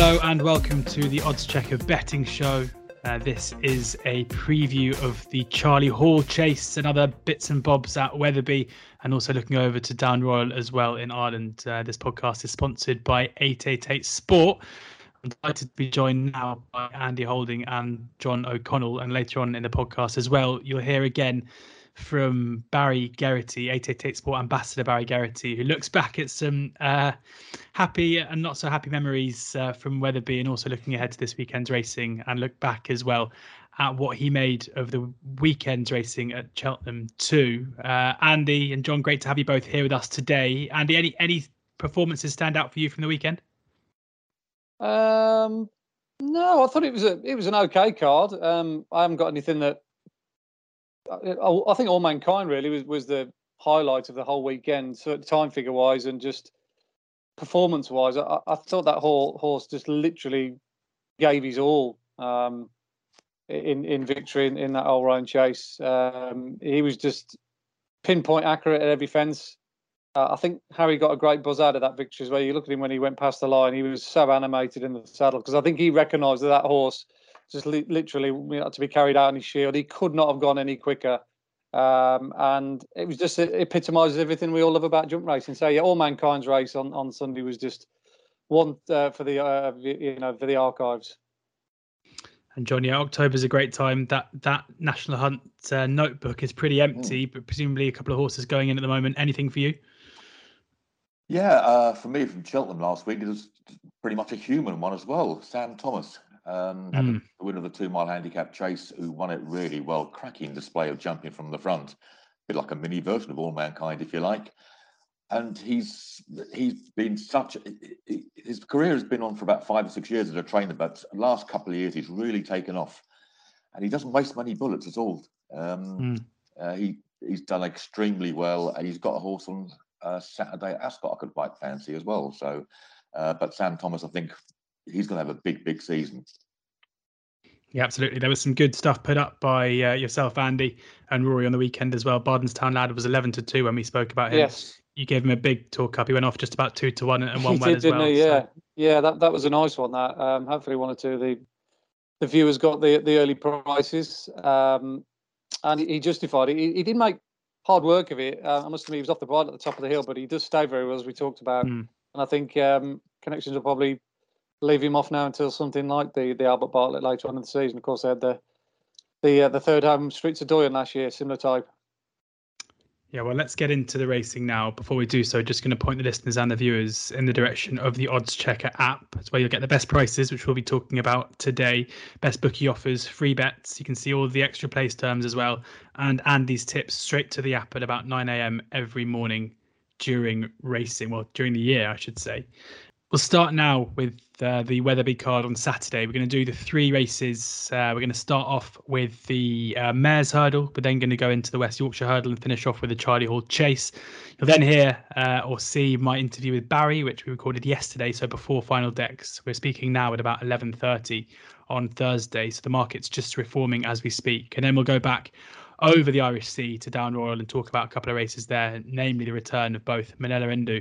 Hello and welcome to the oddschecker betting show. Uh, this is a preview of the Charlie Hall chase and other bits and bobs at Wetherby, and also looking over to Down Royal as well in Ireland. Uh, this podcast is sponsored by 888 Sport. I'm delighted to be joined now by Andy Holding and John O'Connell, and later on in the podcast as well, you'll hear again from Barry Geraghty, 888 Sport Ambassador Barry Geraghty, who looks back at some uh, happy and not so happy memories uh, from Wetherby and also looking ahead to this weekend's racing and look back as well at what he made of the weekend's racing at Cheltenham too. Uh, Andy and John, great to have you both here with us today. Andy, any any performances stand out for you from the weekend? Um, no, I thought it was a it was an okay card. Um, I haven't got anything that I think Allmankind really was, was the highlight of the whole weekend, so time figure wise and just performance wise. I, I, thought that whole horse just literally gave his all um, in in victory in, in that all round chase. Um, he was just pinpoint accurate at every fence. Uh, I think Harry got a great buzz out of that victory as well. You look at him when he went past the line; he was so animated in the saddle because I think he recognised that that horse just li- literally you know, to be carried out on his shield. He could not have gone any quicker. Um, and it was just it epitomises everything we all love about jump racing. So yeah, Allmankind's race on, on Sunday was just one uh, for the uh, you know for the archives. And Johnny, yeah, October is a great time. That that National Hunt uh, notebook is pretty empty, mm. but presumably a couple of horses going in at the moment. Anything for you? Yeah, uh, for me from Cheltenham last week, it was pretty much a human one as well. Sam Thomas, um, mm. the winner of the two mile handicap chase, who won it really well. Cracking display of jumping from the front, a bit like a mini version of Allmankind, if you like. And he's he's been such his career has been on for about five or six years as a trainer, but the last couple of years he's really taken off, and he doesn't waste many bullets at all. Um, mm. uh, he he's done extremely well, and he's got a horse on uh, Saturday at Ascot I could quite fancy as well. So, uh, but Sam Thomas, I think he's going to have a big, big season. Yeah, absolutely. There was some good stuff put up by uh, yourself, Andy, and Rory on the weekend as well. Bardenstown lad was eleven to two when we spoke about him. Yes, you gave him a big talk up. He went off just about two to one and one he well did, as well. He? Yeah, so. yeah, that that was a nice one. That um, hopefully one or two of the the viewers got the the early prices, um, and he justified it. He, he did make hard work of it. Uh, I must admit, he was off the bridle at the top of the hill, but he does stay very well as we talked about. Mm. And I think um, connections will probably leave him off now until something like the the Albert Bartlett later on in the season. Of course, they had the the uh, the third home Streets of Doyen last year, similar type. Yeah, well, let's get into the racing now. Before we do so, just going to point the listeners and the viewers in the direction of the oddschecker app. It's where you'll get the best prices, which we'll be talking about today. Best bookie offers, free bets. You can see all the extra place terms as well, and Andy's tips straight to the app at about 9 a.m. every morning during racing. Well, during the year, I should say. We'll start now with uh, the Wetherby card on Saturday. We're going to do the three races. Uh, we're going to start off with the uh, Mares Hurdle. We're then going to go into the West Yorkshire Hurdle and finish off with the Charlie Hall Chase. You'll then hear uh, or see my interview with Barry, which we recorded yesterday, so before final decks. We're speaking now at about 11:30 on Thursday, so the market's just reforming as we speak. And then we'll go back over the Irish Sea to Down Royal and talk about a couple of races there, namely the return of both Minella Indo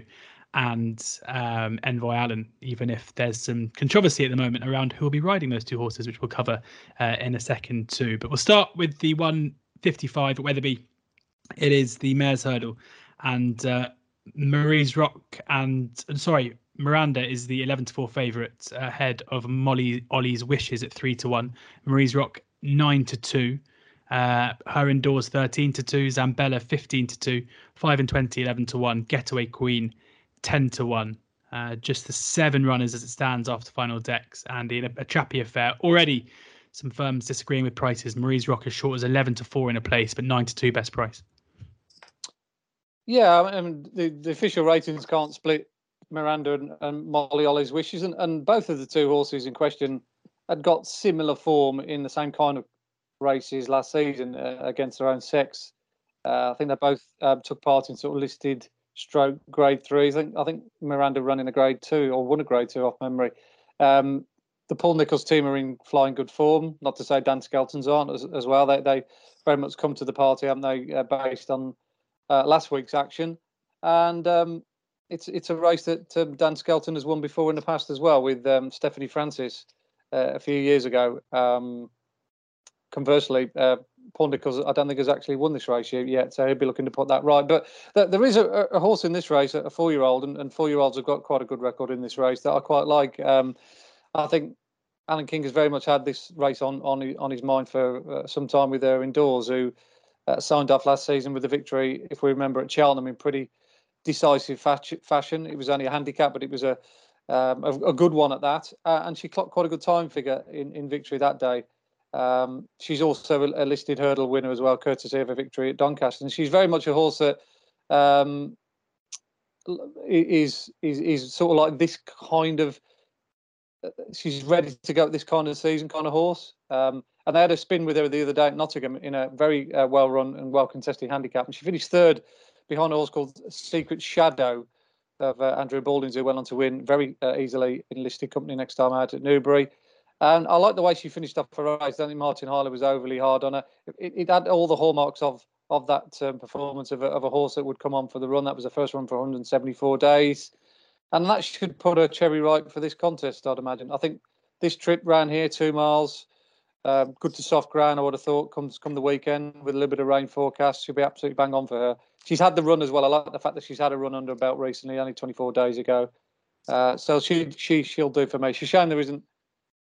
and um, Envoi Allen, even if there's some controversy at the moment around who will be riding those two horses, which we'll cover uh, in a second too. But we'll start with the 155 at Wetherby. It is the Mares Hurdle, and uh, Marie's Rock and sorry, Miranda is the 11 to 4 favourite ahead of Molly Ollie's Wishes at 3 to 1. Marie's Rock 9 to 2. Uh, her indoors 13 to 2. Zambella 15 to 2. 5 and 20, 11 to 1. Getaway Queen 10 to 1. Uh, just the seven runners as it stands after final decks. And in a, a trappy affair, already some firms disagreeing with prices. Marie's Rock as short as 11 to 4 in a place, but 9 to 2 best price. Yeah, I mean, the, the official ratings can't split Miranda and, and Molly Ollie's wishes. And, and both of the two horses in question had got similar form in the same kind of races last season uh, against their own sex. Uh, I think they both um, took part in sort of listed stroke grade three. I think I think Miranda running a grade two or won a grade two off memory. Um, the Paul Nicholls team are in flying good form. Not to say Dan Skelton's aren't as, as well. They they very much come to the party, haven't they? Uh, based on uh, last week's action, and um, it's it's a race that um, Dan Skelton has won before in the past as well with um, Stephanie Frances uh, a few years ago. Um, conversely, uh, because I don't think has actually won this race yet, so he'll be looking to put that right. But th- there is a, a, horse in this race, a four-year-old, and, and, four-year-olds have got quite a good record in this race that I quite like. Um, I think Alan King has very much had this race on on on his mind for uh, some time with her indoors, who uh, signed off last season with the victory, if we remember, at Cheltenham in pretty decisive fashion. It was only a handicap, but it was a um, a, a, good one at that, uh, and she clocked quite a good time figure in, in victory that day. Um, she's also a, a, listed hurdle winner as well, courtesy of a victory at Doncaster, and she's very much a horse that um, is is is sort of like this kind of. Uh, she's ready to go at this kind of season, kind of horse. Um, and they had a spin with her the other day at Nottingham in a very uh, well run and well contested handicap, and she finished third behind a horse called Secret Shadow of uh, Andrew Baldings, who went on to win very uh, easily in listed company next time out at Newbury. And I like the way she finished off her race. I don't think Martin Harley was overly hard on her. It, it had all the hallmarks of of that um, performance of a, of a horse that would come on for the run. That was the first run for 174 days. And that should put her cherry ripe for this contest, I'd imagine. I think this trip round here, two miles, um, good to soft ground, I would have thought, comes come the weekend with a little bit of rain forecast. She'll be absolutely bang on for her. She's had the run as well. I like the fact that she's had a run under belt recently, only 24 days ago. Uh, so she she she'll do for me. She's shame there isn't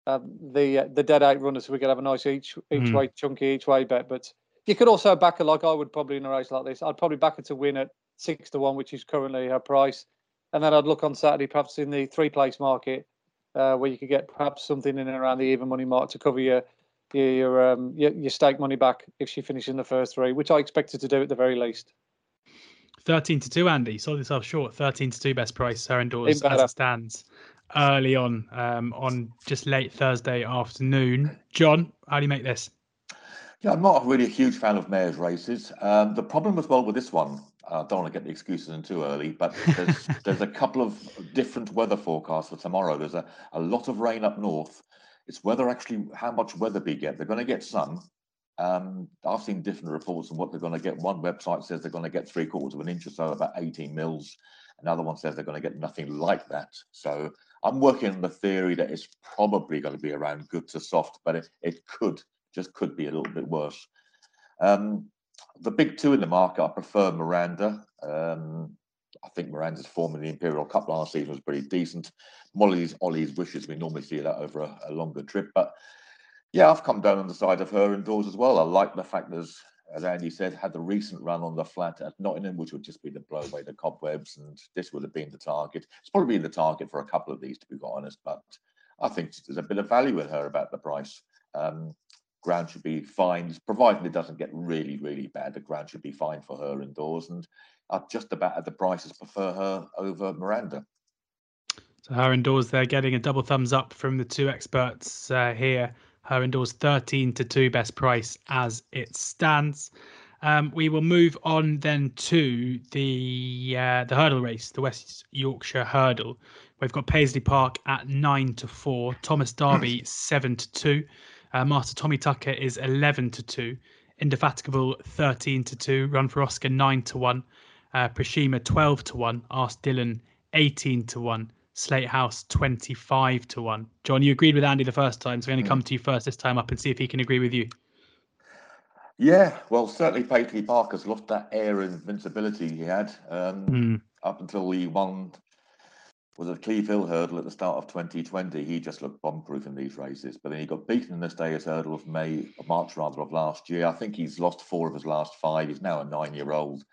uh, the uh, the dead eight runners, so we could have a nice each each mm. way chunky each way bet. But you could also back her like I would probably in a race like this. I'd probably back her to win at six to one, which is currently her price, and then I'd look on Saturday perhaps in the three place market uh, where you could get perhaps something in and around the even money mark to cover your your your, um, your, your stake money back if she finishes in the first three, which I expected to do at the very least. 13 to 2, Andy. Sold yourself short. 13 to 2 best price, her indoors as it stands early on, um, on just late Thursday afternoon. John, how do you make this? Yeah, I'm not really a huge fan of mare's races. Um, the problem as well with this one, I don't want to get the excuses in too early, but there's, there's a couple of different weather forecasts for tomorrow. There's a, a lot of rain up north. It's whether actually how much weather we get. They're going to get some. Um, I've seen different reports on what they're going to get. One website says they're going to get three quarters of an inch or so, about 18 mils. Another one says they're going to get nothing like that. So I'm working on the theory that it's probably going to be around good to soft, but it, it could just could be a little bit worse. Um, the big two in the market, I prefer Miranda. Um, I think Miranda's form in the Imperial Cup last season was pretty decent. Molly's Ollie's wishes, we normally see that over a, a, longer trip. But yeah, I've come down on the side of her indoors as well. I like the fact that, as Andy said, had the recent run on the flat at Nottingham, which would just be the blow away the cobwebs, and this would have been the target. It's probably been the target for a couple of these, to be honest. But I think there's a bit of value in her about the price. Um, ground should be fine, provided it doesn't get really, really bad. The ground should be fine for her indoors, and I just about at the prices prefer her over Miranda. So her indoors, they're getting a double thumbs up from the two experts uh, here. Her indoors, thirteen to two best price as it stands. Um, we will move on then to the uh, the hurdle race, the West Yorkshire Hurdle. We've got Paisley Park at nine to four, Thomas Darby seven to two. Uh, Master Tommy Tucker is 11 to 2. Indefatigable 13 to 2. Run for Oscar 9 to 1. Uh, Prishima 12 to 1. Ask Dylan 18 to 1. Slate House 25 to 1. John, you agreed with Andy the first time, so we're going to come to you first this time up and see if he can agree with you. Yeah, well, certainly Paisley Parker's lost that air of invincibility he had um, mm. up until he won was a Cleeve Hill hurdle at the start of 2020. He just looked bomb-proof in these races, but then he got beaten in the Stayers hurdle of May, March rather of last year. I think he's lost four of his last five. He's now a nine-year-old.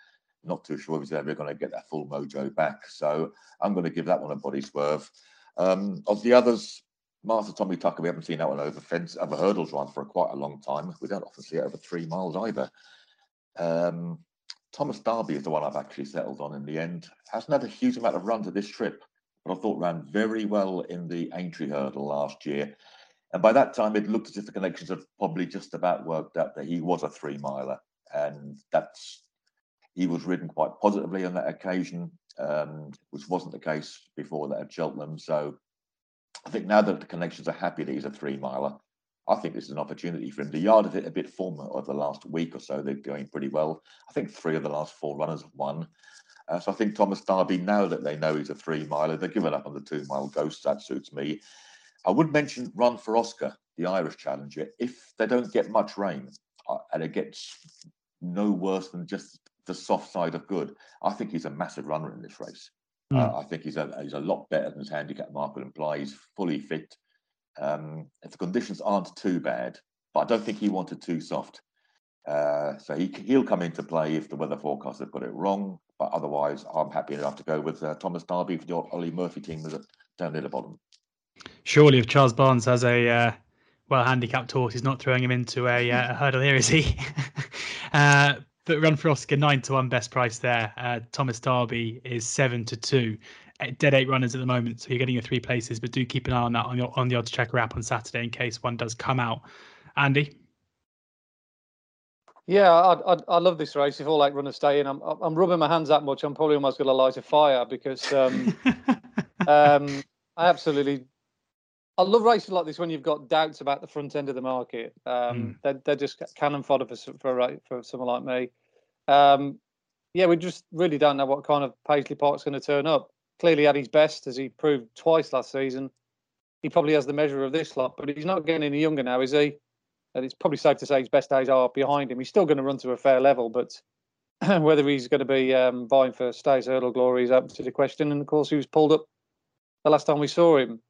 Not too sure if he's ever going to get that full mojo back. So I'm going to give that one a body swerve. Um, of the others, Master Tommy Tucker, we haven't seen that one over fence, over hurdles run for quite a long time. We don't often see it over three miles either. Um, Thomas Darby is the one I've actually settled on in the end. Hasn't had a huge amount of runs at this trip but I thought ran very well in the Aintree hurdle last year. And by that time, it looked as if the connections had probably just about worked out that he was a three miler. And that's, he was ridden quite positively on that occasion, um, which wasn't the case before that at Cheltenham. So I think now that the connections are happy that he's a three miler, I think this is an opportunity for him. The yard of it a bit form of the last week or so. They're going pretty well. I think three of the last four runners have won. Uh, so I think Thomas Darby, now that they know he's a three miler, they're giving up on the two mile ghost. That suits me. I would mention Run for Oscar, the Irish challenger. If they don't get much rain uh, and it gets no worse than just the soft side of good, I think he's a massive runner in this race. Mm. Uh, I think he's a he's a lot better than his handicap mark would imply. He's fully fit. Um, if the conditions aren't too bad, but I don't think he wanted too soft. Uh, so he he'll come into play if the weather forecast have got it wrong. But otherwise, I'm happy enough to go with uh, Thomas Darby for the Olly Murphy team down near the bottom. Surely, if Charles Byrnes has a uh, well handicapped horse, he's not throwing him into a, uh, a hurdle here, is he? uh, but run for Oscar nine to one best price there. Uh, Thomas Darby is seven to two. Dead eight runners at the moment, so you're getting your three places. But do keep an eye on that on your on the oddschecker app on Saturday in case one does come out. Andy. Yeah, I, I, I love this race. If all eight runners stay in, I'm I'm rubbing my hands that much. I'm probably almost going to light a fire because um, um, I absolutely I love races like this when you've got doubts about the front end of the market. Um, mm. they're, they're just cannon fodder for for for someone like me. Um, yeah, we just really don't know what kind of Paisley Park's going to turn up. Clearly, at his best, as he proved twice last season, he probably has the measure of this lot. But he's not getting any younger now, is he? And it's probably safe to say his best days are behind him. He's still going to run to a fair level, but whether he's going to be um, vying for Stays Hurdle glory is up to the question. And of course, he was pulled up the last time we saw him.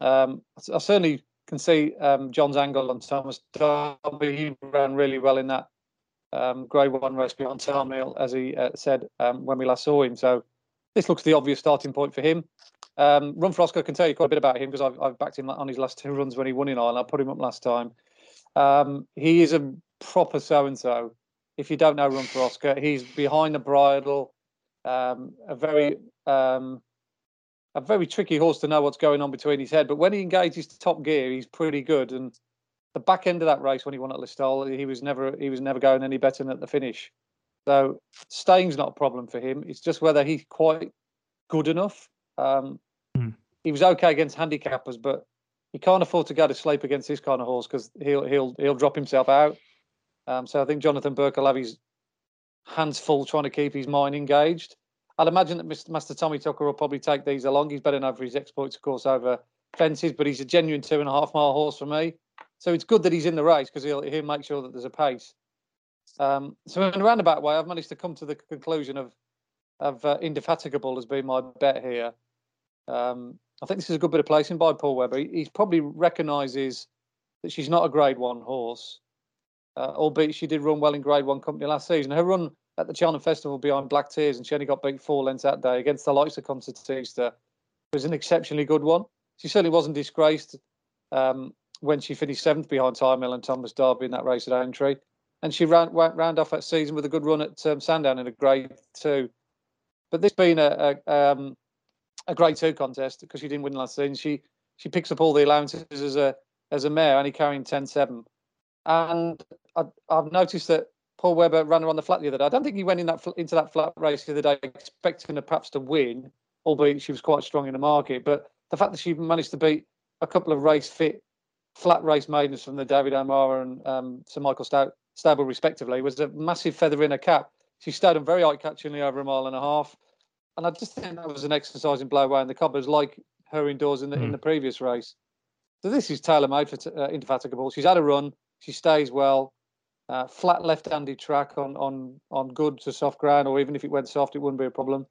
Um, I certainly can see um, John's angle on Thomas Darby. He ran really well in that um, Grade One race behind Thyme Hill, as he uh, said um, when we last saw him. So this looks the obvious starting point for him. Um, Run for Oscar can tell you quite a bit about him because I've, I've, backed him on his last two runs when he won in Ireland. I put him up last time. Um, he is a proper so and so. If you don't know Run for Oscar, he's behind the bridle, a very a very tricky horse to know what's going on between his head. But when he engages top gear, he's pretty good. And the back end of that race, when he won at Listowel, he was never he was never going any better than at the finish. So staying's not a problem for him. It's just whether he's quite good enough. Um, mm. He was okay against handicappers, but he can't afford to go to sleep against this kind of horse because he'll he'll he'll drop himself out. Um, so I think Jonathan Burke will have his hands full trying to keep his mind engaged. I'd imagine that Mr. Master Tommy Tucker will probably take these along. He's better known for his exploits, of course, over fences, but he's a genuine two and a half mile horse for me. So it's good that he's in the race because he'll he'll make sure that there's a pace. Um, so in a roundabout way, I've managed to come to the conclusion of of uh, Indefatigable as being my bet here. Um, I think this is a good bit of placing by Paul Webber. He, he probably recognises that she's not a Grade One horse, uh, albeit she did run well in Grade One company last season. Her run at the Cheltenham Festival behind Black Tears, and she only got beat four lengths that day against the likes of Concertista. It was an exceptionally good one. She certainly wasn't disgraced um, when she finished seventh behind Thyme Hill and Thomas Darby in that race at Aintree. And she ran, went round off that season with a good run at um, Sandown in a grade two. But this being a, a, um, a grade two contest, because she didn't win last season, she she picks up all the allowances as a as a mare, only carrying 10-7. And I, I've noticed that Paul Webber ran on the flat the other day. I don't think he went in that into that flat race the other day expecting her perhaps to win, albeit she was quite strong in the market. But the fact that she managed to beat a couple of race fit flat race maidens from the David O'Meara and um, Sir Michael Stoute, Stable, respectively, was a massive feather in her cap. She stayed on very eye catchingly over a mile and a half. And I just think that was an exercise in blow away in the cobblers, like her indoors in the mm. in the previous race. So this is tailor made for t- uh, Indefatigable. She's had a run. She stays well uh, flat left-handed track on on on good to soft ground, or even if it went soft, it wouldn't be a problem.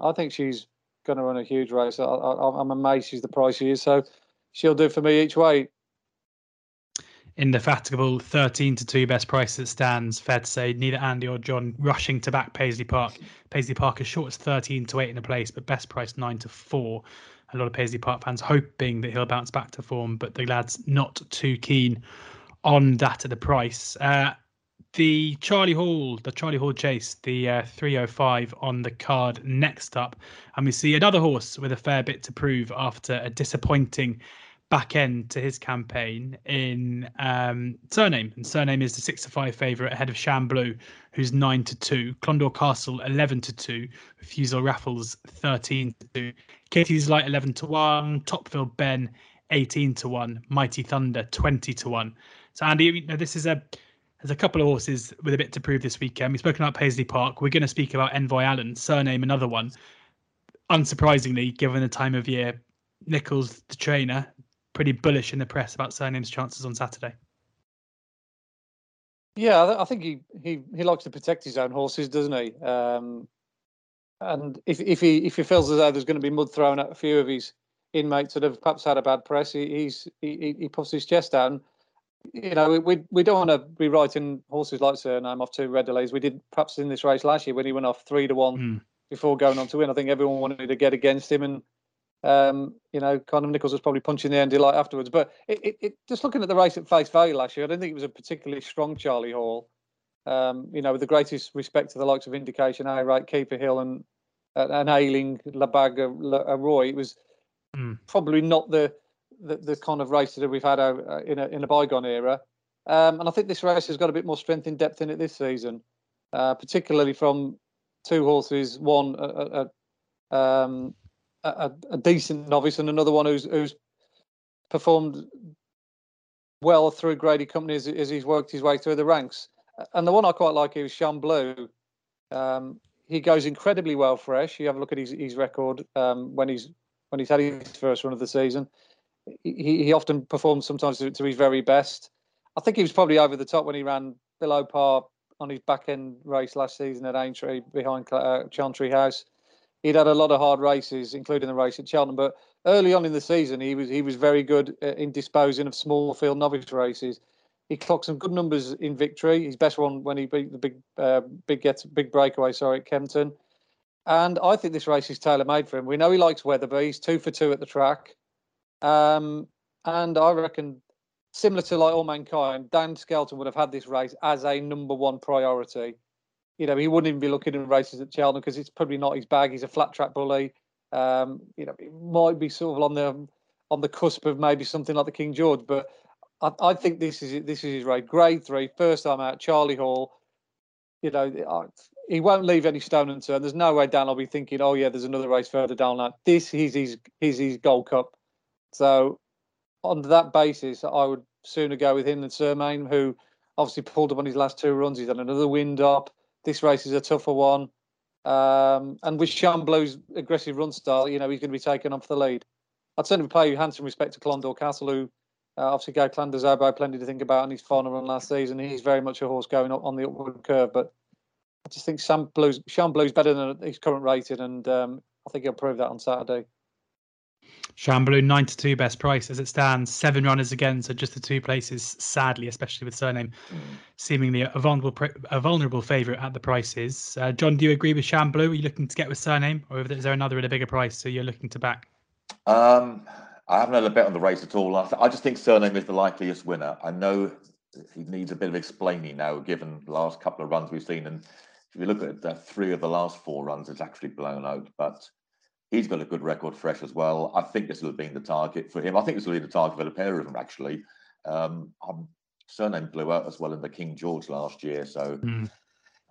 I think she's going to run a huge race. I, am amazed she's the price she is. So she'll do for me each way. Indefatigable 13 to 2 best price that stands. Fair to say, neither Andy or John rushing to back Paisley Park. Paisley Park is short as 13 to 8 in a place, but best price 9 to 4. A lot of Paisley Park fans hoping that he'll bounce back to form, but the lad's not too keen on that at the price. Uh, the Charlie Hall, the Charlie Hall Chase, the uh, 305 on the card next up. And we see another horse with a fair bit to prove after a disappointing back end to his campaign in um, Cyrname. And Cyrname is the 6 to 5 favourite ahead of Shan Blue, who's 9 to 2. Clondaw Castle 11 to 2. Refusal Raffles 13 to 2. Kitty's Light 11 to 1. Top Ville Ben 18 to 1. Mighty Thunder 20 to 1. So Andy, you know, this is a There's a couple of horses with a bit to prove this weekend. We've spoken about Paisley Park. We're going to speak about Envoi Allen, Cyrname another one. Unsurprisingly, given the time of year, Nicholls, the trainer, pretty bullish in the press about Cyrname's chances on Saturday. Yeah, I think he, he, he likes to protect his own horses, doesn't he? Um, and if if he if he feels as though there's going to be mud thrown at a few of his inmates that have perhaps had a bad press, he, he's he, he puffs his chest down you know, we we don't want to be writing horses like Cyrname off two red delays. we did perhaps in this race last year when he went off three to one mm. before going on to win. I think everyone wanted to get against him, and um, you know, of Nicholls was probably punching the end delight afterwards. But it, it, it, just looking at the race at face value last year, I don't think it was a particularly strong Charlie Hall. Um, you know, with the greatest respect to the likes of Indication, Aye Right, Keeper Hill, and and Ailing, Labaga, Roy, it was mm. probably not the the, kind of race that we've had uh, in a in a bygone era. Um, and I think this race has got a bit more strength in depth in it this season, uh, particularly from two horses. One a, a, um, a, a, decent novice, and another one who's who's performed well through Grady Company as, as, he's worked his way through the ranks. And the one I quite like is Shan Blue. Um, he goes incredibly well fresh. You have a look at his, his record um, when he's when he's had his first run of the season he, he often performs sometimes to, to, his very best. I think he was probably over the top when he ran below par on his back end race last season at Aintree behind uh, Chantry House. He'd had a lot of hard races, including the race at Cheltenham. But early on in the season, he was he was very good in disposing of small field novice races. He clocked some good numbers in victory. His best one when he beat the big uh, big get big breakaway, sorry, at Kempton. And I think this race is tailor made for him. We know he likes Wetherby. He's two for two at the track. Um, and I reckon, similar to like Allmankind, Dan Skelton would have had this race as a number one priority. You know, he wouldn't even be looking in races at Cheltenham because it's probably not his bag. He's a flat track bully. Um, you know, it might be sort of on the on the cusp of maybe something like the King George, but I, I think this is this is his race. Grade three, first time out, Charlie Hall. You know, he won't leave any stone unturned. There's no way Dan will be thinking, "Oh yeah, there's another race further down that." This is his his his Gold Cup. So, on that basis, I would sooner go with him than Cyrname, who obviously pulled up on his last two runs. He's had another wind up. This race is a tougher one. Um, and with Shan Blue's aggressive run style, you know, he's going to be taken off the lead. I'd certainly pay handsome respect to Clondaw Castle, who uh, obviously gave Clan des plenty to think about in his final run last season. He's very much a horse going up on the upward curve, but I just think Shan Blue's, Chamblou's better than his current rating, and um, I think he'll prove that on Saturday. Shan Blue, 9 to 2 best price as it stands. Seven runners again, so just the two places, sadly, especially with Cyrname, mm. seemingly a vulnerable a vulnerable favourite at the prices. Uh, John, do you agree with Shan Blue? Are you looking to get with Cyrname, or is there another at a bigger price so you're looking to back? Um, I haven't had a bet on the race at all. I just think Cyrname is the likeliest winner. I know he needs a bit of explaining now, given the last couple of runs we've seen. And if you look at the three of the last four runs, it's actually blown out. But He's got a good record fresh as well. I think this will have been the target for him. I think this will be the target for the pair of them, actually. Um, Cyrname blew out as well in the King George last year. So mm.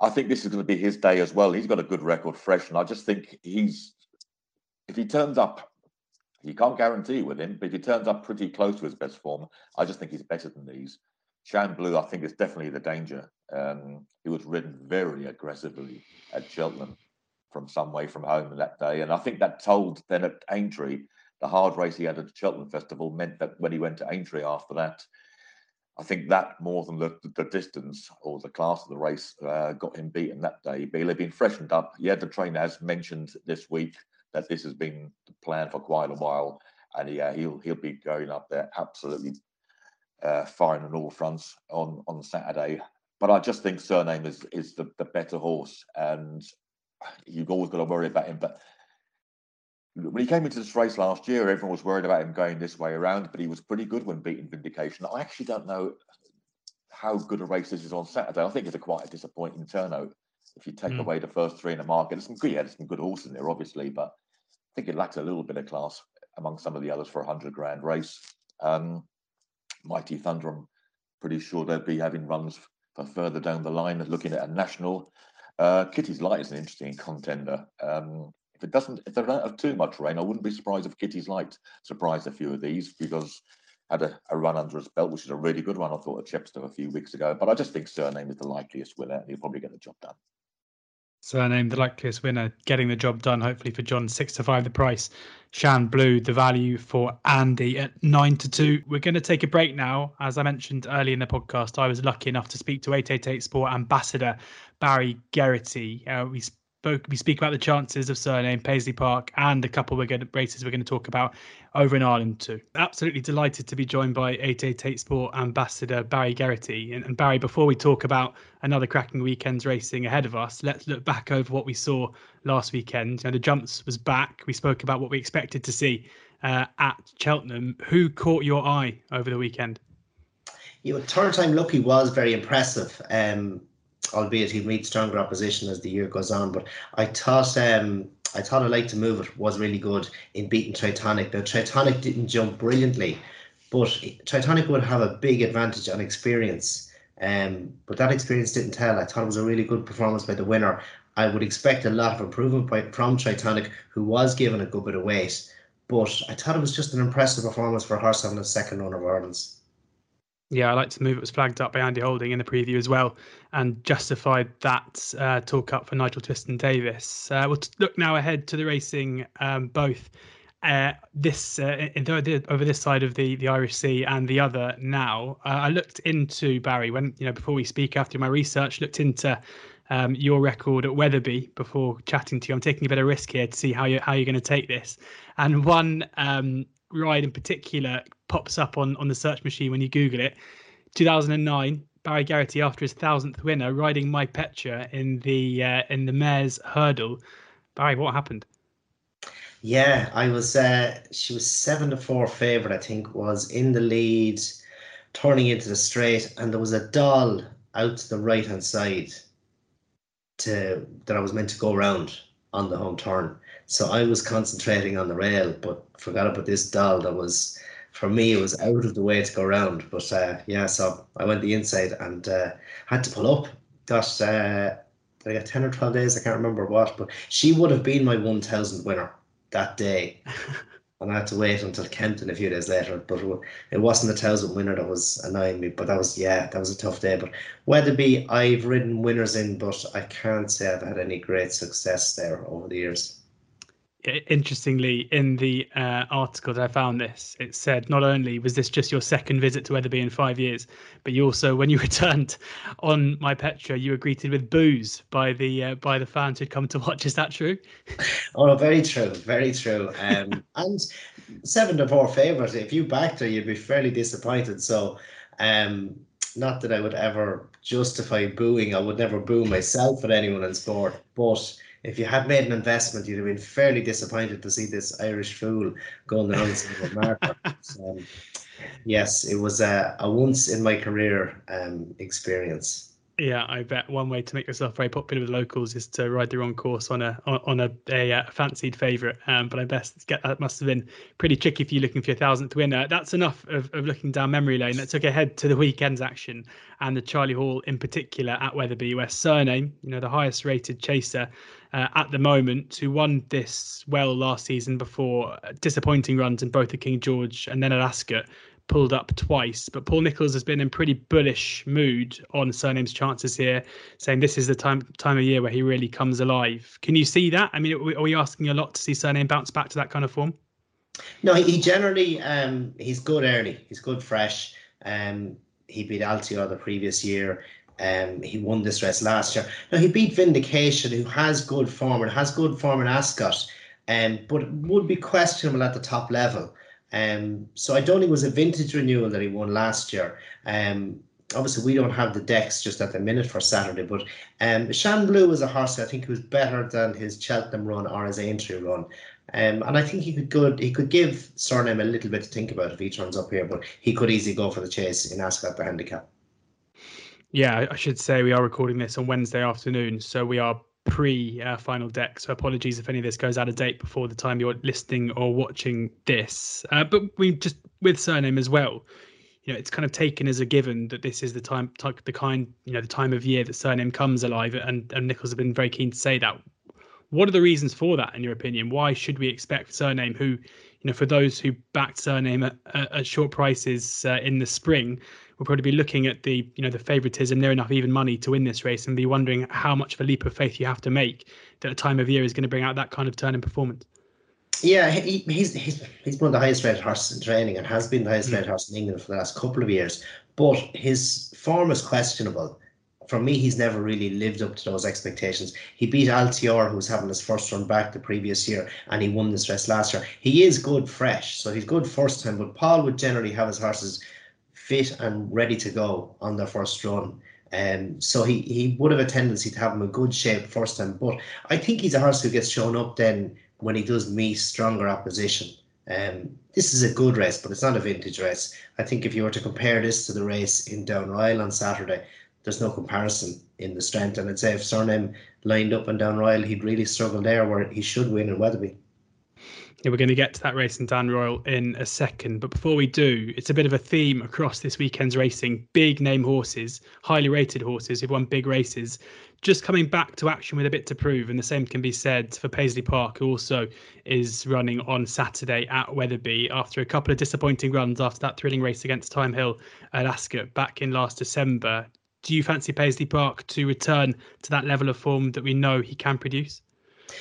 I think this is going to be his day as well. He's got a good record fresh. And I just think he's, if he turns up, you can't guarantee with him, but if he turns up pretty close to his best form, I just think he's better than these. Shan Blue, I think, is definitely the danger. Um, he was ridden very aggressively at Cheltenham from some way from home that day. And I think that told then at Aintree, the hard race he had at the Cheltenham Festival meant that when he went to Aintree after that, I think that more than the, the distance or the class of the race uh, got him beaten that day. He'll have been freshened up. Yeah, the trainer has mentioned this week that this has been planned for quite a while, and yeah, he'll he'll be going up there absolutely uh, firing on all fronts on on Saturday. But I just think Cyrname is is the, the better horse, and you've always got to worry about him. But when he came into this race last year, everyone was worried about him going this way around, but he was pretty good when beating Vindication. I actually don't know how good a race this is on Saturday. I think it's a quite a disappointing turnout if you take mm. away the first three in the market. There's some good, yeah, there's some good horses in there, obviously, but I think it lacks a little bit of class among some of the others for a hundred grand race. Um, Mighty Thunder, I'm pretty sure they'll be having runs for further down the line, looking at a national. Uh, Kitty's Light is an interesting contender. Um, if it doesn't, if they don't have too much rain, I wouldn't be surprised if Kitty's Light surprised a few of these because had a, a, run under his belt, which is a really good one. I thought at Chepstow a few weeks ago. But I just think Cyrname is the likeliest winner. and He'll probably get the job done. Cyrname, the likeliest winner, getting the job done, hopefully for John, six to five the price. Shan Blue, the value for Andy at nine to two. We're going to take a break now. As I mentioned early in the podcast, I was lucky enough to speak to 888 Sport ambassador Barry Geraghty. Uh, we spoke, we speak about the chances of Cyrname, Paisley Park, and a couple we're races we're going to talk about over in Ireland too. Absolutely delighted to be joined by 888 Sport ambassador Barry Geraghty. And, and, Barry, before we talk about another cracking weekend's racing ahead of us, let's look back over what we saw last weekend. You know, the jumps was back. We spoke about what we expected to see uh, at Cheltenham. Who caught your eye over the weekend? You know, turn time lucky was very impressive. Um, albeit he'd meet stronger opposition as the year goes on. But I thought um, I thought I like to move it was really good in beating Tritonic. Now Tritonic didn't jump brilliantly, but Tritonic would have a big advantage on experience. Um, but that experience didn't tell. I thought it was a really good performance by the winner. I would expect a lot of improvement by, from Tritonic, who was given a good bit of weight. But I thought it was just an impressive performance for horse having a second run of Ireland's. Yeah, I like to move. It was flagged up by Andy Holding in the preview as well, and justified that uh, talk up for Nigel Twiston Davies. Uh, we'll t- look now ahead to the racing, um, both uh, this uh, in over this side of the the Irish Sea and the other now. Uh, I looked into Barry when you know before we speak after my research. Looked into um, your record at Wetherby before chatting to you. I'm taking a bit of risk here to see how you how you're going to take this. And one um, ride in particular pops up on on the search machine when you Google it. 2009, Barry Geraghty after his thousandth winner, riding My Petra in the uh, in the mares hurdle. Barry, what happened? Yeah, I was. Uh, she was seven to four favorite. I think was in the lead, turning into the straight, and there was a doll out to the right hand side. To that I was meant to go around on the home turn. So I was concentrating on the rail, but forgot about this doll that was for me it was out of the way to go around. But uh, yeah, so I went the inside and uh, had to pull up. Got uh, I got ten or twelve days, I can't remember what, but she would have been my one thousand winner that day. and I had to wait until Kempton a few days later. But it wasn't the thousand winner that was annoying me. But that was yeah, that was a tough day. But Wetherby, I've ridden winners in, but I can't say I've had any great success there over the years interestingly, in the uh, article that I found this, it said not only was this just your second visit to Wetherby in five years, but you also, when you returned on My Petra, you were greeted with booze by the uh, by the fans who'd come to watch. Is that true? Oh, very true, very true. Um, and seven to four favourite. If you backed her, you'd be fairly disappointed. So, um, not that I would ever justify booing. I would never boo myself at anyone in sport, but if you had made an investment, you'd have been fairly disappointed to see this Irish fool going around the market. So, um, yes, it was a, a once in my career um, experience. Yeah, I bet one way to make yourself very popular with locals is to ride the wrong course on a on a, a, a fancied favourite. Um, but I best get that must have been pretty tricky for you looking for your thousandth winner. That's enough of, of looking down memory lane. Let's look ahead to the weekend's action and the Charlie Hall in particular at Wetherby, where Cyrname, you know, the highest rated chaser uh, at the moment, who won this well last season before disappointing runs in both the King George and then at Ascot, pulled up twice. But Paul Nicholls has been in pretty bullish mood on Cyrname's chances here, saying this is the time time of year where he really comes alive. Can you see that? I mean, are we asking a lot to see Cyrname bounce back to that kind of form? No, he generally um, he's good early. He's good fresh. Um, he beat Altior the previous year. Um, he won this race last year. Now he beat Vindication, who has good form and has good form in Ascot, um, but would be questionable at the top level. Um, so I don't think it was a vintage renewal that he won last year. Um, obviously we don't have the decks just at the minute for Saturday, but um, Shan Blue was a horse I think was better than his Cheltenham run or his Aintree run. Um, and I think he could good he could give Cyrname a little bit to think about if he turns up here, but he could easily go for the chase in Ascot the handicap. Yeah, I should say we are recording this on Wednesday afternoon, so we are pre uh, final deck. So apologies if any of this goes out of date before the time you're listening or watching this. Uh, but we just with Cyrname as well. You know, it's kind of taken as a given that this is the time, the kind, you know, the time of year that Cyrname comes alive, and and Nicholls have been very keen to say that. What are the reasons for that, in your opinion? Why should we expect Cyrname, who you know, for those who backed Cyrname at, at short prices uh, in the spring, we'll probably be looking at the, you know, the favouritism near enough even money to win this race and be wondering how much of a leap of faith you have to make that a time of year is going to bring out that kind of turn in performance. Yeah, he, he's, he's he's one of the highest rated horses in training and has been the highest mm. rated horse in England for the last couple of years. But his form is questionable. For me, he's never really lived up to those expectations. He beat Altior, who was having his first run back the previous year, and he won this race last year. He is good fresh, so he's good first time. But Paul would generally have his horses fit and ready to go on their first run. Um, so he, he would have a tendency to have him in good shape first time. But I think he's a horse who gets shown up then when he does meet stronger opposition. Um, this is a good race, but it's not a vintage race. I think if you were to compare this to the race in Down Royal on Saturday, there's no comparison in the strength. And I'd say if Cyrname lined up in Down Royal, he'd really struggle there where he should win in Wetherby. Yeah, we're going to get to that race in Down Royal in a second. But before we do, it's a bit of a theme across this weekend's racing. Big name horses, highly rated horses who've won big races, just coming back to action with a bit to prove. And the same can be said for Paisley Park, who also is running on Saturday at Wetherby after a couple of disappointing runs after that thrilling race against Thyme Hill at Ascot back in last December. Do you fancy Paisley Park to return to that level of form that we know he can produce?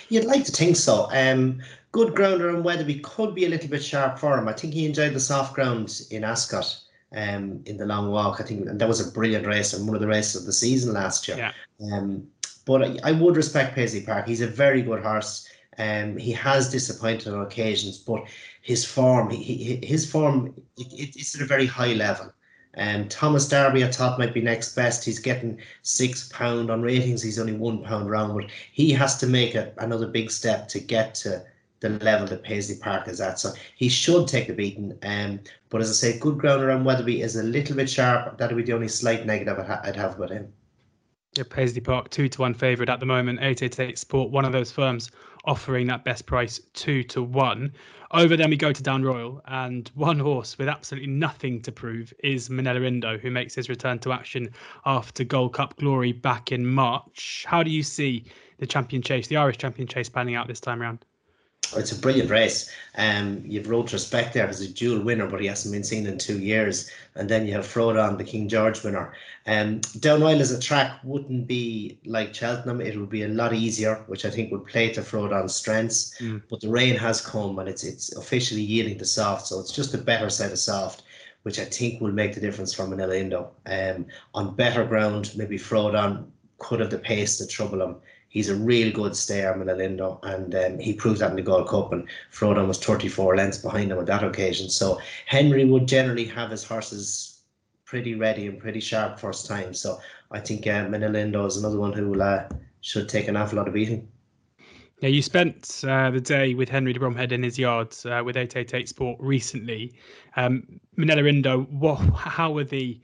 You'd like to think so. Um, good grounder and Wetherby could be a little bit sharp for him. I think he enjoyed the soft ground in Ascot um, in the long walk. I think and that was a brilliant race and one of the races of the season last year. Yeah. Um, but I, I would respect Paisley Park. He's a very good horse. Um, he has disappointed on occasions, but his form, he, he, his form, it, it, it's at a very high level. Um, Thomas Darby, I thought might be next best. He's getting six pound on ratings. He's only one pound round, but he has to make a, another big step to get to the level that Paisley Park is at. So he should take the beating. Um, but as I say, good ground around Wetherby is a little bit sharp. That would be the only slight negative I'd have about him. Yeah, Paisley Park two to one favourite at the moment. 888 Sport, one of those firms offering that best price two to one. Over then we go to Down Royal, and one horse with absolutely nothing to prove is Minella Indo, who makes his return to action after Gold Cup glory back in March. How do you see the champion chase, the Irish champion chase, panning out this time around? It's a brilliant race. Um, you've Road to Respect there as a dual winner, but he hasn't been seen in two years. And then you have Frodon, the King George winner. Um, Down Royal as a track wouldn't be like Cheltenham. It would be a lot easier, which I think would play to Frodon's strengths. Mm. But the rain has come and it's it's officially yielding to soft, so it's just a better set of soft. Which I think will make the difference for Minella Indo. Um, on better ground, maybe Frodon could have the pace to trouble him he's a real good stayer, Minella Indo, and um, he proved that in the Gold Cup. And Frodon was 34 lengths behind him on that occasion. So Henry would generally have his horses pretty ready and pretty sharp first time. So I think uh, is another one who uh, should take an awful lot of beating. Yeah, you spent uh, the day with Henry de Bromhead in his yards uh, with 888 Sport recently. Um, Minella Indo, what, how were the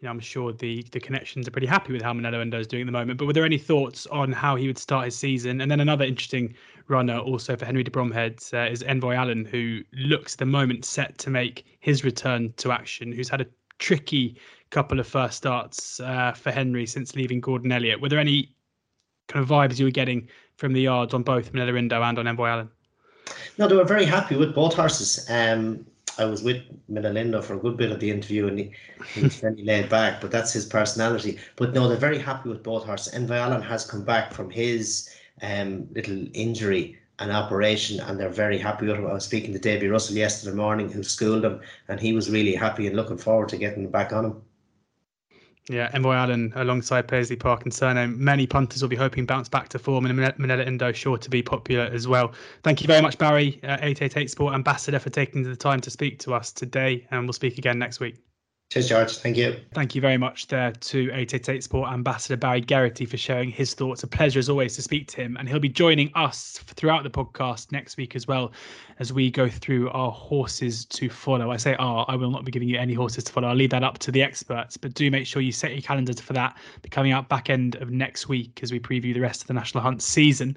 you know, I'm sure the the connections are pretty happy with how Minella Indo is doing at the moment. But were there any thoughts on how he would start his season? And then another interesting runner also for Henry de Bromhead uh, is Envoi Allen, who looks the moment set to make his return to action. Who's had a tricky couple of first starts uh, for Henry since leaving Gordon Elliott. Were there any kind of vibes you were getting from the yards on both Minella Indo and on Envoi Allen? No, they were very happy with both horses. Um, I was with Minella Indo for a good bit of the interview, and he, he was fairly laid back. But that's his personality. But no, they're very happy with both horses. And Allen has come back from his um, little injury and operation, and they're very happy with him. I was speaking to Davy Russell yesterday morning, who schooled him, and he was really happy and looking forward to getting back on him. Yeah, Envoi Allen alongside Paisley Park and Cyrname. Many punters will be hoping bounce back to form, and Minella Indo sure to be popular as well. Thank you very much, Barry, uh, 888 Sport Ambassador, for taking the time to speak to us today, and we'll speak again next week. Cheers, George. Thank you. Thank you very much there to 888 Sport Ambassador Barry Geraghty for sharing his thoughts. A pleasure as always to speak to him. And he'll be joining us throughout the podcast next week as well as we go through our horses to follow. I say "our," I will not be giving you any horses to follow. I'll leave that up to the experts. But do make sure you set your calendars for that. Coming out back end of next week as we preview the rest of the National Hunt season.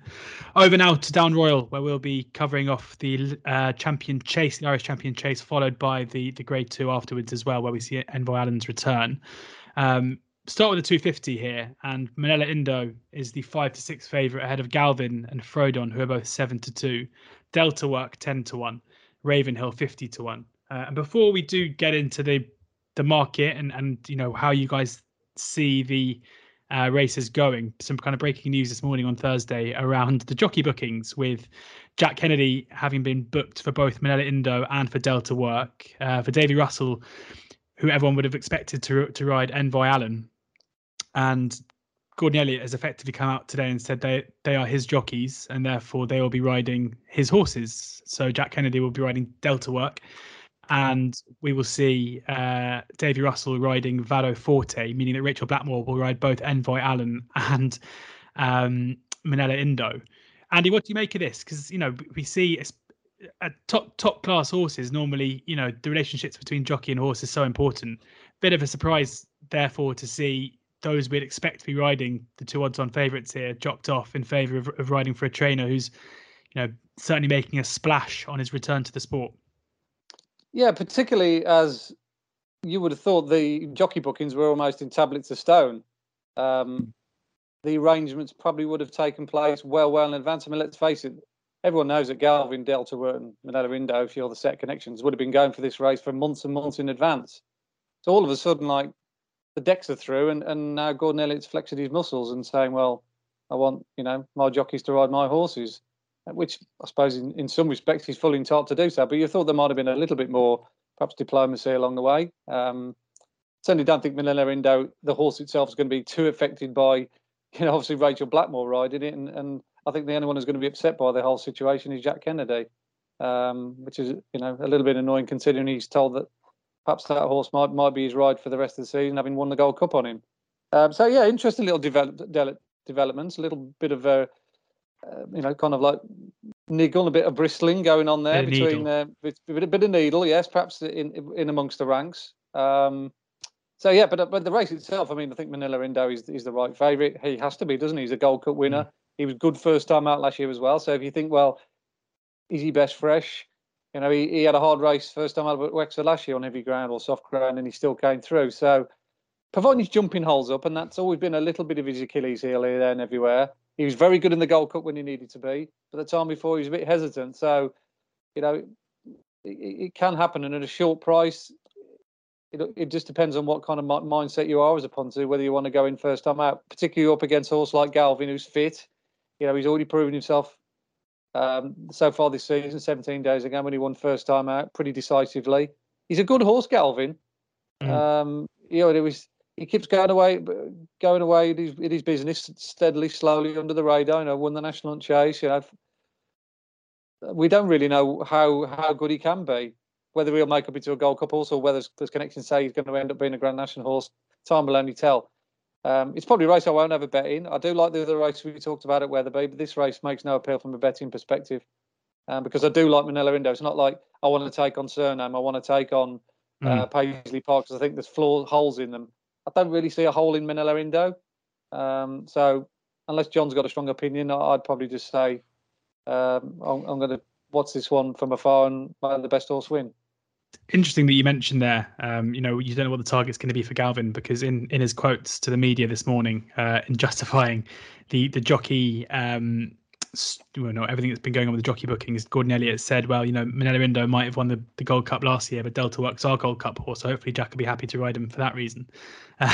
Over now to Down Royal, where we'll be covering off the uh, Champion Chase, the Irish Champion Chase, followed by the the Grade Two afterwards as well, where we see Envoi Allen's return. Um, start with the 250 here, and Minella Indo is the five to six favourite ahead of Galvin and Frodon, who are both seven to two. Delta Work ten to one. Ravenhill 50 to 1. Uh, and before we do get into the the market and and you know how you guys see the uh, races going, some kind of breaking news this morning on Thursday around the jockey bookings with Jack Kennedy having been booked for both Minella Indo and for Delta Work. Uh, for Davy Russell, who everyone would have expected to to ride Envoi Allen, and Gordon Elliott has effectively come out today and said they they are his jockeys and therefore they will be riding his horses. So Jack Kennedy will be riding Delta Work, and we will see uh, Davy Russell riding Vado Forte, meaning that Rachel Blackmore will ride both Envoi Allen and um, Minella Indo. Andy, what do you make of this? Because you know we see a top top class horses normally, you know, the relationships between jockey and horse is so important. Bit of a surprise, therefore, to see those we'd expect to be riding the two odds on favourites here dropped off in favour of, of riding for a trainer who's, you know, certainly making a splash on his return to the sport. Yeah, particularly as you would have thought the jockey bookings were almost in tablets of stone. Um, the arrangements probably would have taken place well, well in advance. I mean, let's face it, everyone knows that Galvin, Delta, and Minella Indo, if you're the set connections, would have been going for this race for months and months in advance. So all of a sudden, like the decks are through, and, and now Gordon Elliott's flexing his muscles and saying, "Well, I want you know my jockeys to ride my horses," which I suppose in, in some respects he's fully entitled to do so. But you thought there might have been a little bit more, perhaps diplomacy along the way. Um, certainly don't think Minella Indo, the horse itself, is going to be too affected by, you know, obviously Rachel Blackmore riding it, and, and I think the only one who's going to be upset by the whole situation is Jack Kennedy, um, which is you know a little bit annoying considering he's told that perhaps that horse might might be his ride for the rest of the season, having won the Gold Cup on him. Um, so yeah, interesting little develop, de- developments. A little bit of a uh, you know kind of like niggle, a bit of bristling going on there between uh, a bit of needle, yes, perhaps in in amongst the ranks. Um, so yeah, but but the race itself, I mean, I think Minella Indo is is the right favourite. He has to be, doesn't he? He's a Gold Cup winner. Mm. He was good first time out last year as well. So if you think, well, is he best fresh? You know, he, he had a hard race first time out at Wexford last year on heavy ground or soft ground, and he still came through. So, his jumping holes up, and that's always been a little bit of his Achilles heel here, there, and everywhere. He was very good in the Gold Cup when he needed to be, but the time before he was a bit hesitant. So, you know, it, it can happen, and at a short price, it, it just depends on what kind of mindset you are as a punter, whether you want to go in first time out, particularly up against a horse like Galvin, who's fit. You know, he's already proven himself um, so far this season, 17 days ago when he won first time out pretty decisively. He's a good horse, Galvin. Mm. Um, you know, it was he keeps going away, going away in his, in his business steadily, slowly under the radar. You know, won the national chase. You know, we don't really know how how good he can be. Whether he'll make up into a Gold Cup horse or whether there's connections say he's going to end up being a Grand National horse, time will only tell. Um, it's probably a race I won't have a bet in. I do like the other race we talked about at Wetherby, but this race makes no appeal from a betting perspective um, because I do like Minella Indo. It's not like I want to take on Cyrname, I want to take on uh, mm. Paisley Park because I think there's flaw holes in them. I don't really see a hole in Minella Indo. Um, so unless John's got a strong opinion, I'd probably just say um, I'm, I'm going to watch this one from afar and the best horse win interesting that you mentioned there. Um, you know, you don't know what the target's going to be for Galvin because in in his quotes to the media this morning, uh, in justifying the the jockey um, well, no, everything that's been going on with the jockey bookings, Gordon Elliott said, well, you know, Minella Indo might have won the, the Gold Cup last year, but Delta Works our Gold Cup horse, so hopefully Jack will be happy to ride him for that reason.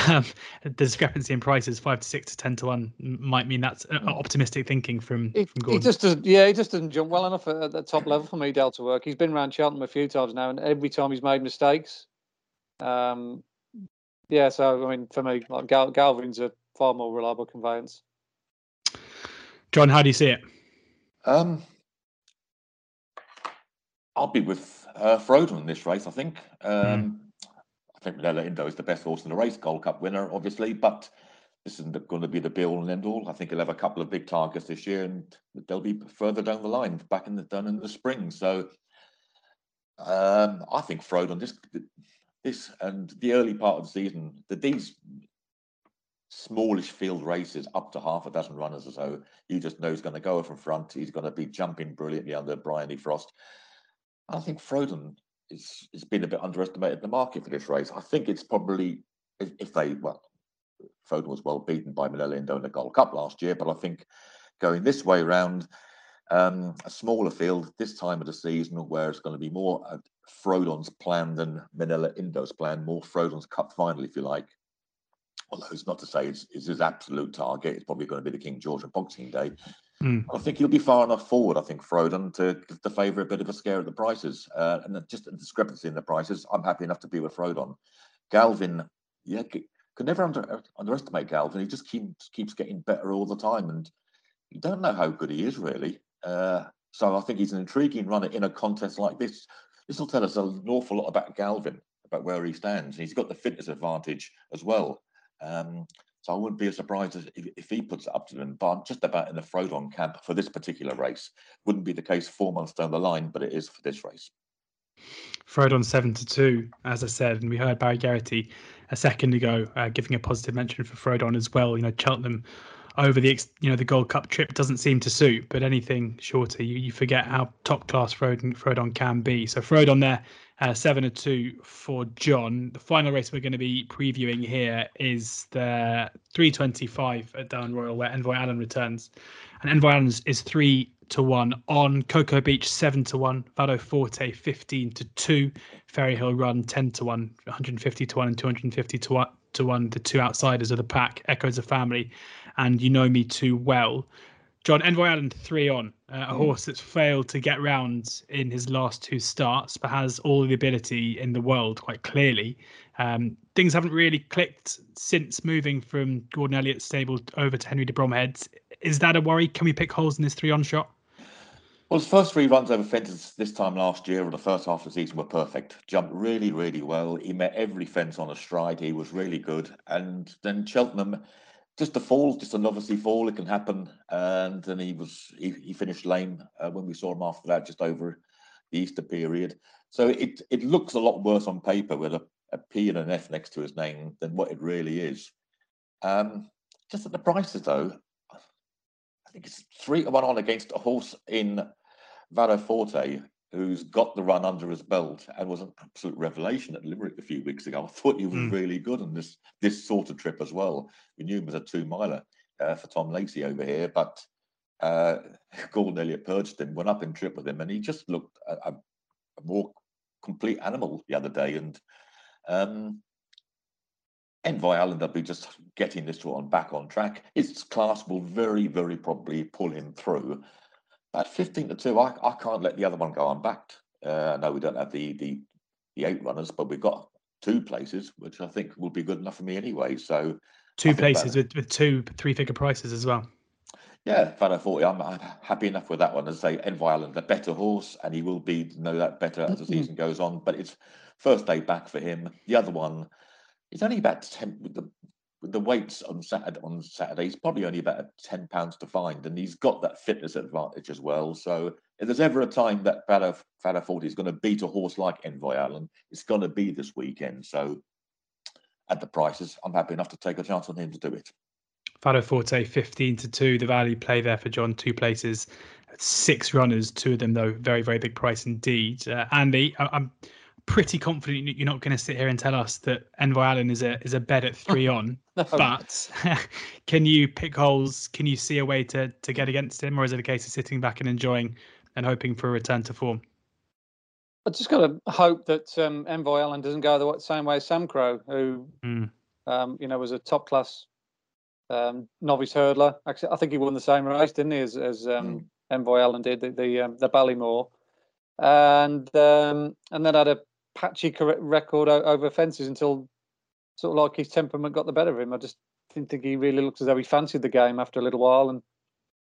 Um, the discrepancy in prices, five to six to ten to one, might mean that's optimistic thinking from, it, from Gordon. He just doesn't, yeah, he just doesn't jump well enough at, the top level for me, Delta Work. He's been around Cheltenham a few times now, and every time he's made mistakes. Um, yeah, so I mean, for me, like Gal- Galvin's a far more reliable conveyance. John, how do you see it? Um, I'll be with uh, Frodon in this race. I think. Um, mm. I think Minella Indo is the best horse in the race, Gold Cup winner, obviously, but this isn't going to be the be all and end all. I think he'll have a couple of big targets this year, and they'll be further down the line, back in the done in the spring. So um, I think Frodon this this and the early part of the season, that these smallish field races up to half a dozen runners or so. You just know he's going to go from front. He's going to be jumping brilliantly under Bryony Frost. I think Frodon is has been a bit underestimated in the market for this race. I think it's probably if they well, Frodon was well beaten by Minella Indo in the Gold Cup last year, but I think going this way round, Um, a smaller field this time of the season, where it's going to be more Frodon's plan than Minella Indo's plan, more Frodon's Cup final, if you like. Although it's not to say it's, it's his absolute target. It's probably going to be the King George of Boxing Day. Mm. I think he'll be far enough forward, I think, Frodon, to give the favour a bit of a scare at the prices. Uh, and just a discrepancy in the prices, I'm happy enough to be with Frodon. Galvin, yeah, could never under, underestimate Galvin. He just keeps keeps getting better all the time, and you don't know how good he is really. Uh, so I think he's an intriguing runner in a contest like this. This will tell us an awful lot about Galvin, about where he stands. And he's got the fitness advantage as well. Um, so I wouldn't be as surprised if, if he puts it up to them. But I'm just about in the Frodon camp for this particular race. Wouldn't be the case four months down the line, but it is for this race. Frodon seven to two, as I said, and we heard Barry Geraghty a second ago uh, giving a positive mention for Frodon as well. You know, Cheltenham over the you know the Gold Cup trip doesn't seem to suit, but anything shorter, you, you forget how top class Frodon, Frodon can be. So Frodon there, uh, seven to two for John. The final race we're going to be previewing here is the 325 at Down Royal, where Envoi Allen returns, and Envoi Allen is three to one on Coko Beach, seven to one. Vado Forte, fifteen to two. Ferry Hill Run, ten to one. 150 to one and 250 to one. To one, the two outsiders of the pack, Echoes of Family, and You Know Me Too Well. John Envoi Allen three on uh, a mm. horse that's failed to get round in his last two starts, but has all the ability in the world quite clearly. Um, things haven't really clicked since moving from Gordon Elliott's stable over to Henry de Bromhead's. Is that a worry? Can we pick holes in this three on shot? Well, his first three runs over fences this time last year, or the first half of the season, were perfect. Jumped really, really well. He met every fence on a stride. He was really good. And then Cheltenham, just a fall, just a novice fall. It can happen. And then he was he, he finished lame uh, when we saw him after that, just over the Easter period. So it it looks a lot worse on paper with a, a P and an F next to his name than what it really is. Um, just at the prices, though, I think it's three to one on against a horse in Vado Forte, who's got the run under his belt and was an absolute revelation at Limerick a few weeks ago. I thought he was mm. really good on this this sort of trip as well. We knew him as a two miler uh, for Tom Lacey over here, but uh, Gordon Elliott purged him, went up in trip with him, and he just looked a, a, more complete animal the other day. And um, Envoi Allen will be just getting this one back on track. His class will very, very probably pull him through. At 15 to 2, I, I can't let the other one go unbacked. Uh, no, we don't have the, the the eight runners, but we've got two places, which I think will be good enough for me anyway. So two places with, with two three figure prices as well. Yeah, Vado Forte. I'm, I'm, happy enough with that one. As I say, Envoi Allen, the better horse, and he will be know that better as the mm-hmm. season goes on. But it's first day back for him. The other one, it's only about 10 with the the weights on Saturday on Saturday, he's probably only about ten pounds to find, and he's got that fitness advantage as well. So if there's ever a time that Forte is going to beat a horse like Envoi Allen, it's going to be this weekend. So at the prices, I'm happy enough to take a chance on him to do it. Vado Forte 15 to 2, the value play there for John, two places, six runners, two of them though, very, very big price indeed. Uh, Andy, I- I'm pretty confident you're not going to sit here and tell us that Envoi Allen is a is a bed at three on. no. But can you pick holes? Can you see a way to to get against him, or is it a case of sitting back and enjoying and hoping for a return to form? I just got to hope that um, Envoi Allen doesn't go the same way as Samcro, who mm. um, you know was a top class um, novice hurdler. Actually, I think he won the same race, didn't he, as, as mm. Envoi Allen did the the, um, the Ballymore, and um, and then had a patchy record over fences until sort of like his temperament got the better of him. I just didn't think he really looked as though he fancied the game after a little while. And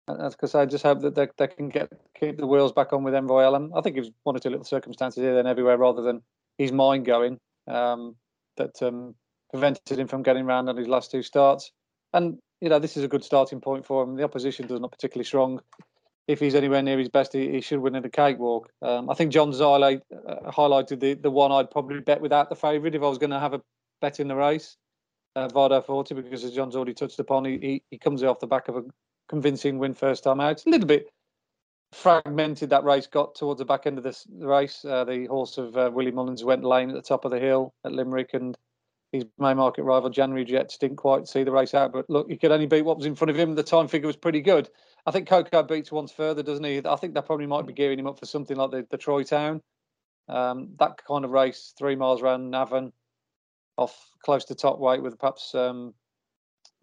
that's because I just hope that they, they can get keep the wheels back on with Envoi Allen. I think it was one or two little circumstances here and everywhere rather than his mind going um, that um, prevented him from getting round on his last two starts. And, you know, this is a good starting point for him. The opposition does not particularly strong if he's anywhere near his best, he, he should win in a cakewalk. Um, I think John Zyle uh, highlighted the, the one I'd probably bet without the favourite if I was going to have a bet in the race, uh, Forte, because as John's already touched upon, he, he, he comes off the back of a convincing win first time out. A little bit fragmented that race got towards the back end of this race. Uh, the horse of uh, Willie Mullins went lame at the top of the hill at Limerick, and his main market rival January Jets didn't quite see the race out. But look, he could only beat what was in front of him. The time figure was pretty good. I think Coko Beach once further, doesn't he? I think they probably might be gearing him up for something like the, the Troytown. Um, that kind of race, three miles around Navan, off close to top weight, with perhaps um,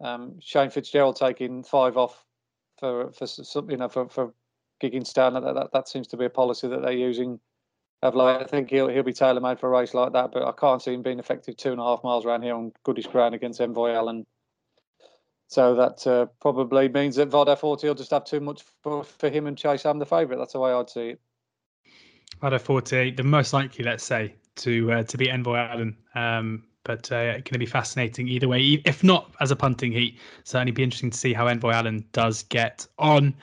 um, Shane Fitzgerald taking five off for for some, you know for for gigging. That, that that seems to be a policy that they're using. Of late. I think he'll he'll be tailor made for a race like that, but I can't see him being effective two and a half miles around here on goodish ground against Envoi Allen. So that uh, probably means that Vado Forte will just have too much for, for him and Chase Am the favourite. That's the way I'd see it. Vado Forte, the most likely, let's say, to uh, to beat Envoi Allen. Um, but uh, going to be fascinating either way. If not as a punting heat, certainly be interesting to see how Envoi Allen does get on.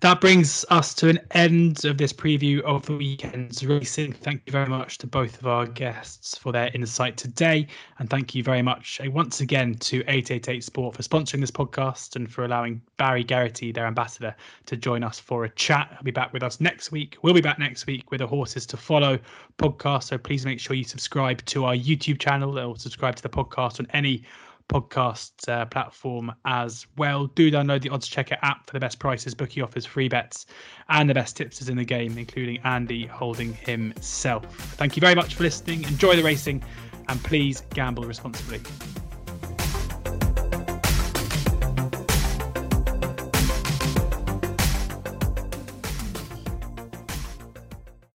That brings us to an end of this preview of the weekend's racing. Thank you very much to both of our guests for their insight today. And thank you very much uh, once again to 888sport for sponsoring this podcast and for allowing Barry Geraghty, their ambassador, to join us for a chat. He'll be back with us next week. We'll be back next week with a Horses to Follow podcast. So please make sure you subscribe to our YouTube channel or subscribe to the podcast on any podcast uh, platform as well. Do download the oddschecker app for the best prices, bookie offers, free bets, and the best tipsters in the game, including Andy Holding himself. Thank you very much for listening. Enjoy the racing, and please gamble responsibly.